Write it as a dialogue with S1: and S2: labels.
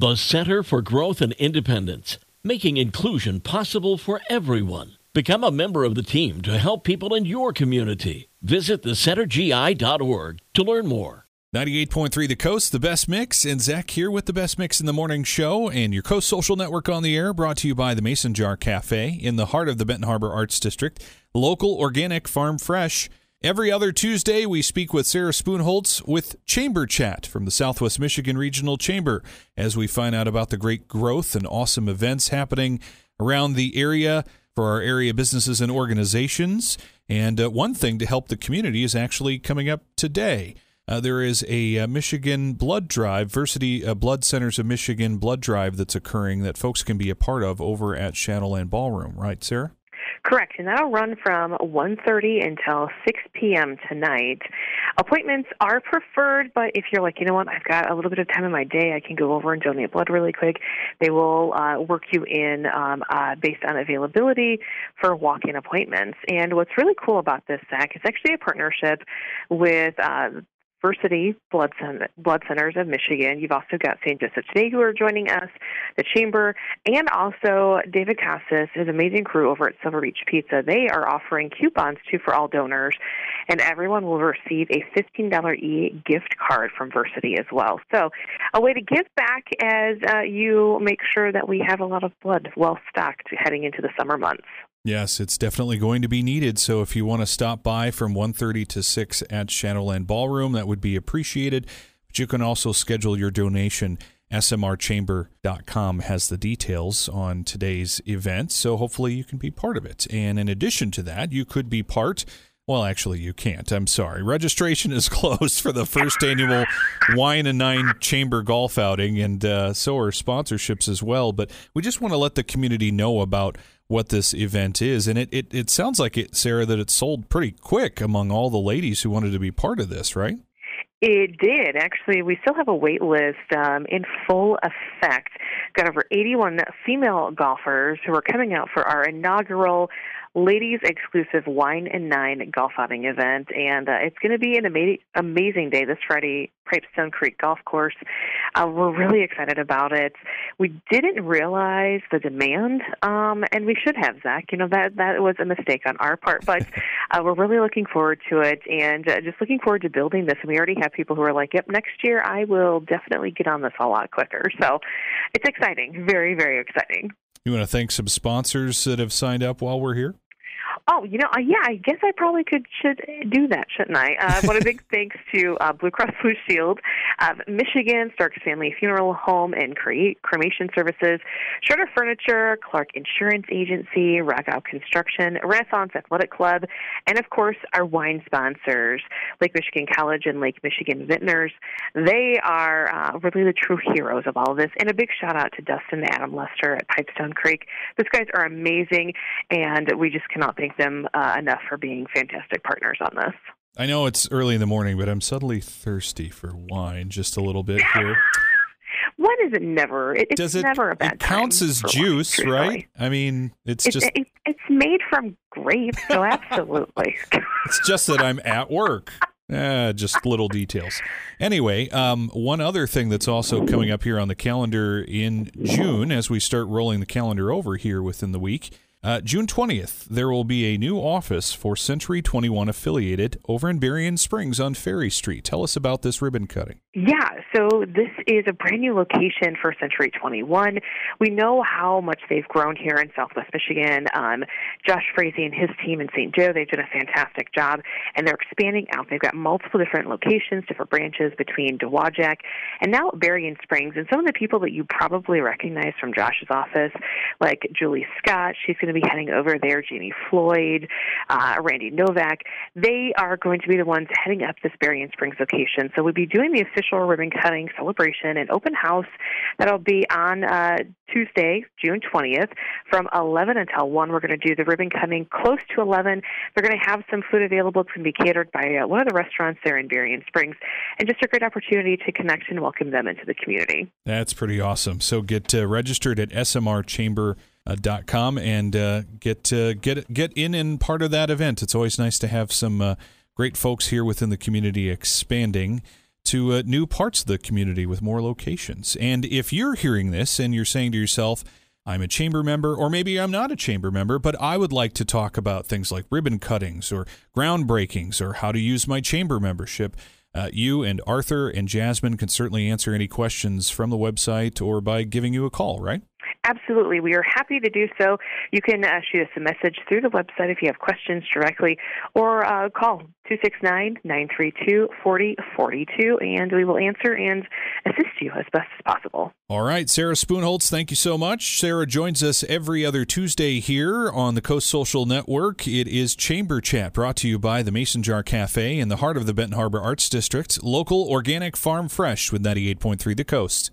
S1: The Center for Growth and Independence, making inclusion possible for everyone. Become a member of the team to help people in your community. Visit thecentergi.org to learn more.
S2: 98.3 The Coast, the best mix, and Zack here with the best mix in the morning show and your Coast Social Network on the air, brought to you by the Mason Jar Cafe in the heart of the Benton Harbor Arts District. Local, organic, farm fresh. Every other Tuesday, we speak with Sarah Spoonholtz with Chamber Chat from the Southwest Michigan Regional Chamber as we find out about the great growth and awesome events happening around the area for our area businesses and organizations. And uh, one thing to help the community is actually coming up today. Uh, there is a uh, Michigan blood drive, Versiti uh, Blood Centers of Michigan blood drive that's occurring that folks can be a part of over at Shadowland Ballroom, right, Sarah?
S3: Correct, and that'll run from 1.30 until 6 p.m. tonight. Appointments are preferred, but if you're like, you know what, I've got a little bit of time in my day, I can go over and donate blood really quick. They will uh, work you in um, uh, based on availability for walk-in appointments. And what's really cool about this, Zack, it's actually a partnership with uh, Versiti Blood, Center, Blood Centers of Michigan. You've also got St. Joseph Today who are joining us, the Chamber, and also David Cassis, his amazing crew over at Silver Beach Pizza. They are offering coupons too for all donors, and everyone will receive a $15 e gift card from Versiti as well. So, a way to give back as uh, you make sure that we have a lot of blood well stocked heading into the summer months.
S2: Yes, it's definitely going to be needed. So if you want to stop by from 1:30 to 6 at Shadowland Ballroom, that would be appreciated. But you can also schedule your donation. SMRchamber.com has the details on today's event, so hopefully you can be part of it. And in addition to that, you could be part well, actually, you can't. I'm sorry. Registration is closed for the first annual Wine and Nine Chamber Golf Outing, and uh, so are sponsorships as well. But we just want to let the community know about what this event is. And it, it, it sounds like it, Sarah, that it sold pretty quick among all the ladies who wanted to be part of this, right?
S3: It did. Actually, we still have a wait list um, in full effect. Got over 81 female golfers who are coming out for our inaugural ladies exclusive wine and nine golf outing event. And uh, it's going to be an ama- amazing day this friday pipestone creek golf course. Uh, we're really excited about it. We didn't realize the demand um, and we should have zack. You know that that was a mistake on our part but uh, we're really looking forward to it and uh, just looking forward to building this. And we already have people who are like yep next year i will definitely get on this a lot quicker. So it's exciting. Very very exciting
S2: you want to thank some sponsors that have signed up while we're here?
S3: Oh, you know, uh, yeah, I guess I probably could should do that, shouldn't I? Uh, what a big thanks to uh, Blue Cross Blue Shield, uh, Michigan, Stark Family Funeral Home and Cre- Cremation Services, Schroeder Furniture, Clark Insurance Agency, Rockout Construction, Renaissance Athletic Club, and of course our wine sponsors, Lake Michigan College and Lake Michigan Vintners. They are uh, really the true heroes of all of this. And a big shout out to Dustin and Adam Lester at Pipestone Creek. Those guys are amazing, and we just cannot thank them uh, enough for being fantastic partners on this.
S2: I know it's early in the morning, but I'm suddenly thirsty for wine just a little bit here.
S3: Wine is it never? It,
S2: Does
S3: it's
S2: it,
S3: never a bad
S2: It counts as juice,
S3: wine,
S2: right? I mean, it's,
S3: it's
S2: just
S3: it, it's made from grapes, so absolutely.
S2: it's just that I'm at work. Eh, just little details. Anyway, um, one other thing that's also coming up here on the calendar in June, as we start rolling the calendar over here within the week, uh, June 20th, there will be a new office for Century 21 affiliated over in Berrien Springs on Ferry Street. Tell us about this ribbon cutting.
S3: Yeah, so this is a brand new location for Century 21. We know how much they've grown here in Southwest Michigan. Um, Josh Frazee and his team in St. Joe, they've done a fantastic job, and they're expanding out. They've got multiple different locations, different branches between Dowagiac and now Berrien Springs. And some of the people that you probably recognize from Josh's office, like Julie Scott, she's going to be heading over there. Jamie Floyd, uh, Randy Novak, they are going to be the ones heading up this Berrien Springs location. So we'll be doing the official ribbon cutting celebration and open house that'll be on uh, Tuesday, June 20th, from 11 until 1. We're going to do the ribbon cutting close to 11. They're going to have some food available. It's going to be catered by uh, one of the restaurants there in Berrien Springs, and just a great opportunity to connect and welcome them into the community.
S2: That's pretty awesome. So get uh, registered at SMR Chamber dot com and uh, get uh, get get in and part of that event. It's always nice to have some uh, great folks here within the community expanding to uh, new parts of the community with more locations. And if you're hearing this and you're saying to yourself, I'm a chamber member, or maybe I'm not a chamber member, but I would like to talk about things like ribbon cuttings or groundbreakings or how to use my chamber membership. Uh, you and Arthur and Jasmine can certainly answer any questions from the website or by giving you a call, right?
S3: Absolutely. We are happy to do so. You can uh, shoot us a message through the website if you have questions directly or uh, call 269 932 4042 and we will answer and assist you as best as possible.
S2: All right. Sarah Spoonholtz, thank you so much. Sarah joins us every other Tuesday here on the Coast Social Network. It is Chamber Chat brought to you by the Mason Jar Cafe in the heart of the Benton Harbor Arts District. Local, organic, farm fresh with 98.3 The Coast.